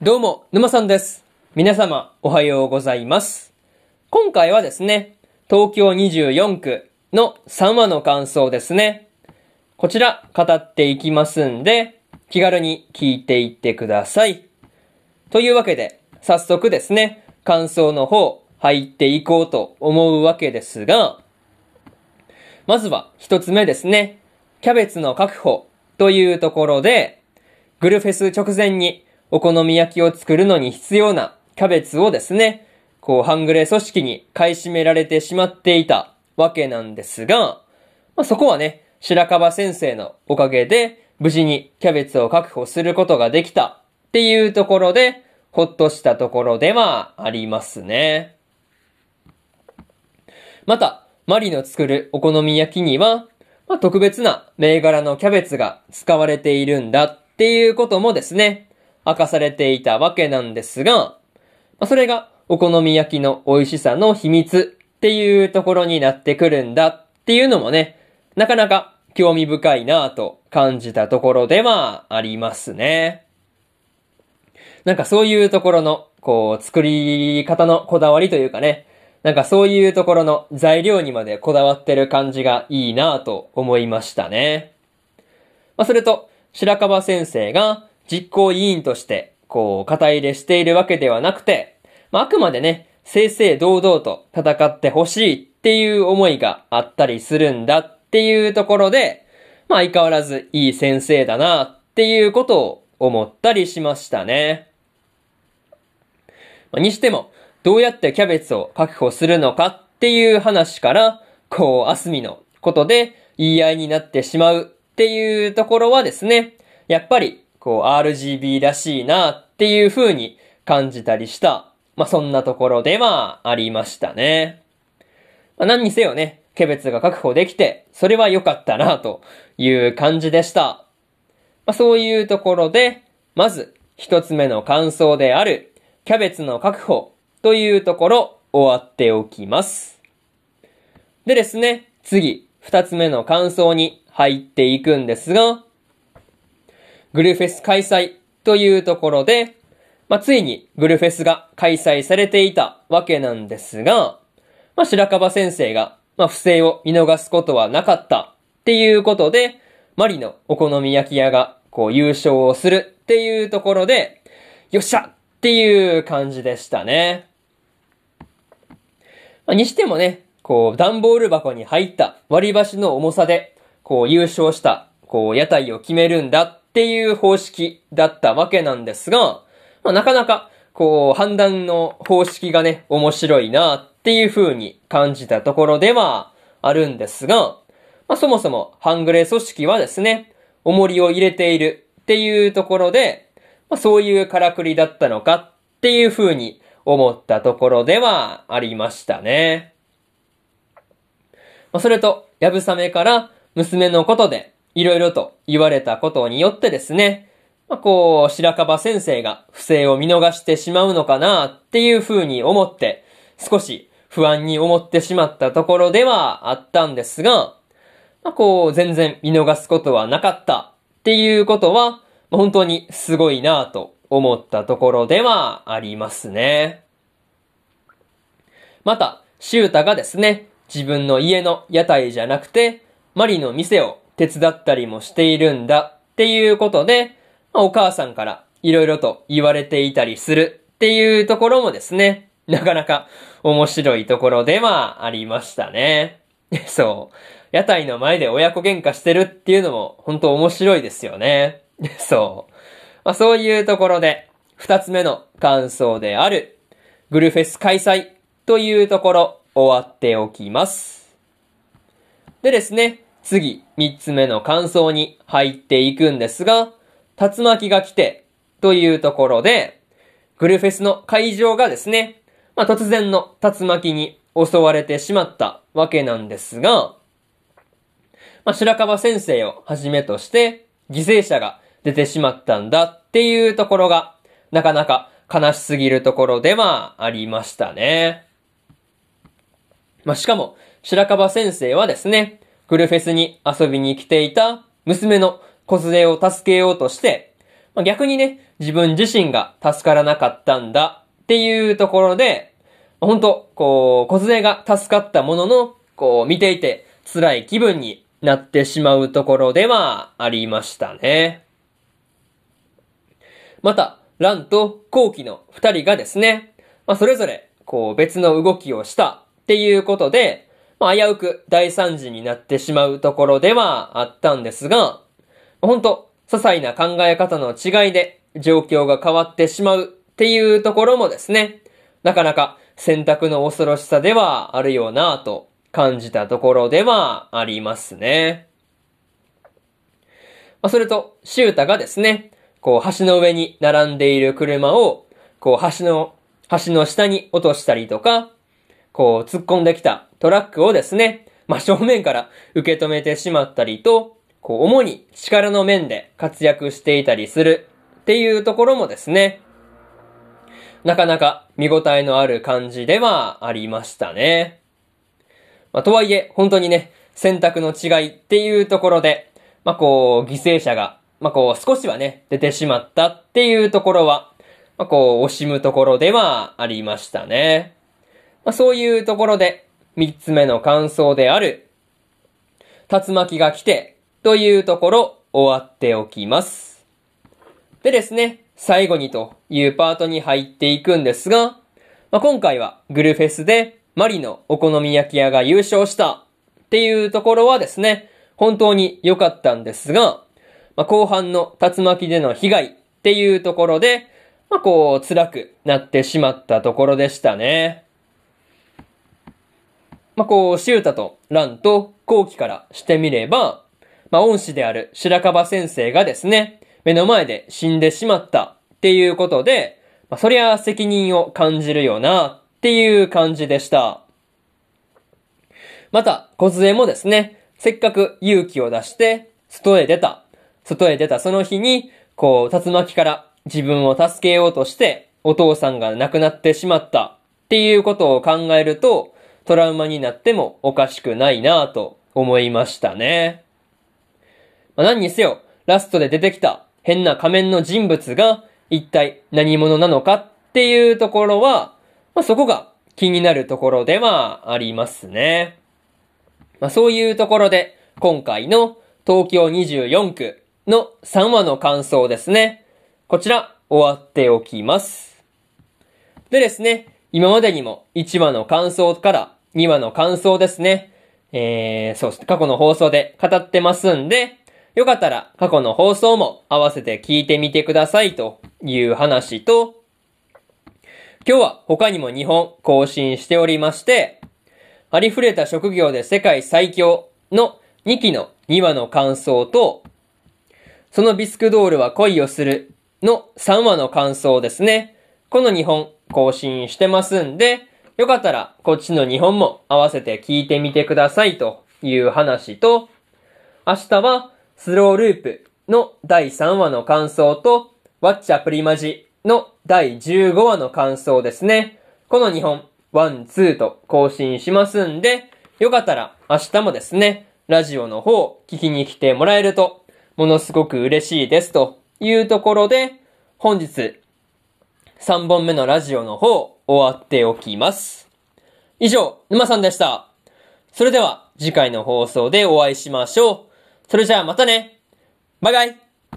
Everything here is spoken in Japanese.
どうも、沼さんです。皆様、おはようございます。今回はですね、東京24区の3話の感想ですね。こちら、語っていきますんで、気軽に聞いていってください。というわけで、早速ですね、感想の方、入っていこうと思うわけですが、まずは一つ目ですね、キャベツの確保というところで、グルフェス直前にお好み焼きを作るのに必要なキャベツをですね、こう、半グレ組織に買い占められてしまっていたわけなんですが、まあ、そこはね、白樺先生のおかげで、無事にキャベツを確保することができたっていうところで、ほっとしたところではありますね。また、マリの作るお好み焼きには、まあ、特別な銘柄のキャベツが使われているんだっていうこともですね、明かされていたわけなんですが、ま、それがお好み焼きの美味しさの秘密っていうところになってくるんだっていうのもね、なかなか興味深いなぁと感じたところではありますね。なんかそういうところの、こう、作り方のこだわりというかね、なんかそういうところの材料にまでこだわってる感じがいいなぁと思いましたね。まあ、それと、白樺先生が実行委員として、こう、肩入れしているわけではなくて、まあ、あくまでね、正々堂々と戦ってほしいっていう思いがあったりするんだっていうところで、まあ、相変わらずいい先生だなっていうことを思ったりしましたね。まあにしても、どうやってキャベツを確保するのかっていう話から、こう、アスミのことで言い合いになってしまうっていうところはですね、やっぱり、こう、RGB らしいなっていう風に感じたりした、まあ、そんなところではありましたね。まあ、何にせよね、キャベツが確保できて、それは良かったなという感じでした。まあ、そういうところで、まず、一つ目の感想である、キャベツの確保というところ、終わっておきます。でですね、次、二つ目の感想に入っていくんですが、グルフェス開催というところで、まあ、ついにグルフェスが開催されていたわけなんですが、まあ、白樺先生が、まあ、不正を見逃すことはなかったっていうことで、マリのお好み焼き屋が、こう、優勝をするっていうところで、よっしゃっていう感じでしたね。まあ、にしてもね、こう、段ボール箱に入った割り箸の重さで、こう、優勝した、こう、屋台を決めるんだっていう方式だったわけなんですが、まあ、なかなか、こう、判断の方式がね、面白いなっていう風に感じたところではあるんですが、まあ、そもそも、半グレ組織はですね、重りを入れているっていうところで、まあ、そういうからくりだったのかっていう風に思ったところではありましたね。まあ、それと、やぶさめから娘のことでいろいろと言われたことによってですね、まあ、こう、白樺先生が不正を見逃してしまうのかなっていう風に思って、少し不安に思ってしまったところではあったんですが、まあ、こう、全然見逃すことはなかったっていうことは、本当にすごいなと思ったところではありますね。また、シュータがですね、自分の家の屋台じゃなくて、マリの店を手伝ったりもしているんだっていうことで、まあお母さんから色々と言われていたりするっていうところもですね、なかなか面白いところではありましたね。そう。屋台の前で親子喧嘩してるっていうのも本当面白いですよね。そう。まあそういうところで、二つ目の感想である、グルフェス開催というところ終わっておきます。でですね、次、三つ目の感想に入っていくんですが、竜巻が来てというところで、グルフェスの会場がですね、まあ突然の竜巻に襲われてしまったわけなんですが、まあ白樺先生をはじめとして犠牲者が出てしまったんだっていうところが、なかなか悲しすぎるところではありましたね。まあ、しかも、白樺先生はですね、グルフェスに遊びに来ていた娘の子連れを助けようとして、まあ、逆にね、自分自身が助からなかったんだっていうところで、本当こう、小杖が助かったものの、こう、見ていて辛い気分になってしまうところではありましたね。また、ランとコウキの二人がですね、まあ、それぞれ、こう、別の動きをしたっていうことで、まあ、危うく大惨事になってしまうところではあったんですが、本当些細な考え方の違いで状況が変わってしまうっていうところもですね、なかなか選択の恐ろしさではあるよなと感じたところではありますね。まあ、それと、シュータがですね、こう橋の上に並んでいる車を、こう橋の、橋の下に落としたりとか、こう突っ込んできたトラックをですね、まあ、正面から受け止めてしまったりと、こう主に力の面で活躍していたりするっていうところもですね、なかなか見応えのある感じではありましたね。まあ、とはいえ、本当にね、選択の違いっていうところで、まあ、こう、犠牲者が、まあ、こう、少しはね、出てしまったっていうところは、まあ、こう、惜しむところではありましたね。まあ、そういうところで、三つ目の感想である、竜巻が来て、というところ、終わっておきます。でですね、最後にというパートに入っていくんですが、まあ、今回はグルフェスでマリのお好み焼き屋が優勝したっていうところはですね、本当に良かったんですが、まあ、後半の竜巻での被害っていうところで、まあ、こう、辛くなってしまったところでしたね。まあ、こう、シュータとランと後期からしてみれば、まあ、恩師である白樺先生がですね、目の前で死んでしまったっていうことで、まあ、そりゃ責任を感じるよなっていう感じでした。また、小杖もですね、せっかく勇気を出して、外へ出た。外へ出たその日に、こう、竜巻から自分を助けようとして、お父さんが亡くなってしまったっていうことを考えると、トラウマになってもおかしくないなぁと思いましたね。まあ、何にせよ、ラストで出てきた変な仮面の人物が一体何者なのかっていうところは、まあ、そこが気になるところではありますね。まあ、そういうところで、今回の東京24区の3話の感想ですね。こちら、終わっておきます。でですね、今までにも1話の感想から2話の感想ですね。えー、そうですね、過去の放送で語ってますんで、よかったら過去の放送も合わせて聞いてみてくださいという話と、今日は他にも2本更新しておりまして、ありふれた職業で世界最強の2期の2話の感想と、そのビスクドールは恋をするの3話の感想ですね。この2本更新してますんで、よかったらこっちの2本も合わせて聞いてみてくださいという話と、明日はスローループの第3話の感想と、ワッチャプリマジの第15話の感想ですね。この2本、1、2と更新しますんで、よかったら明日もですね、ラジオの方聞きに来てもらえると、ものすごく嬉しいですというところで、本日、3本目のラジオの方、終わっておきます。以上、沼さんでした。それでは、次回の放送でお会いしましょう。それじゃあまたねバイバイ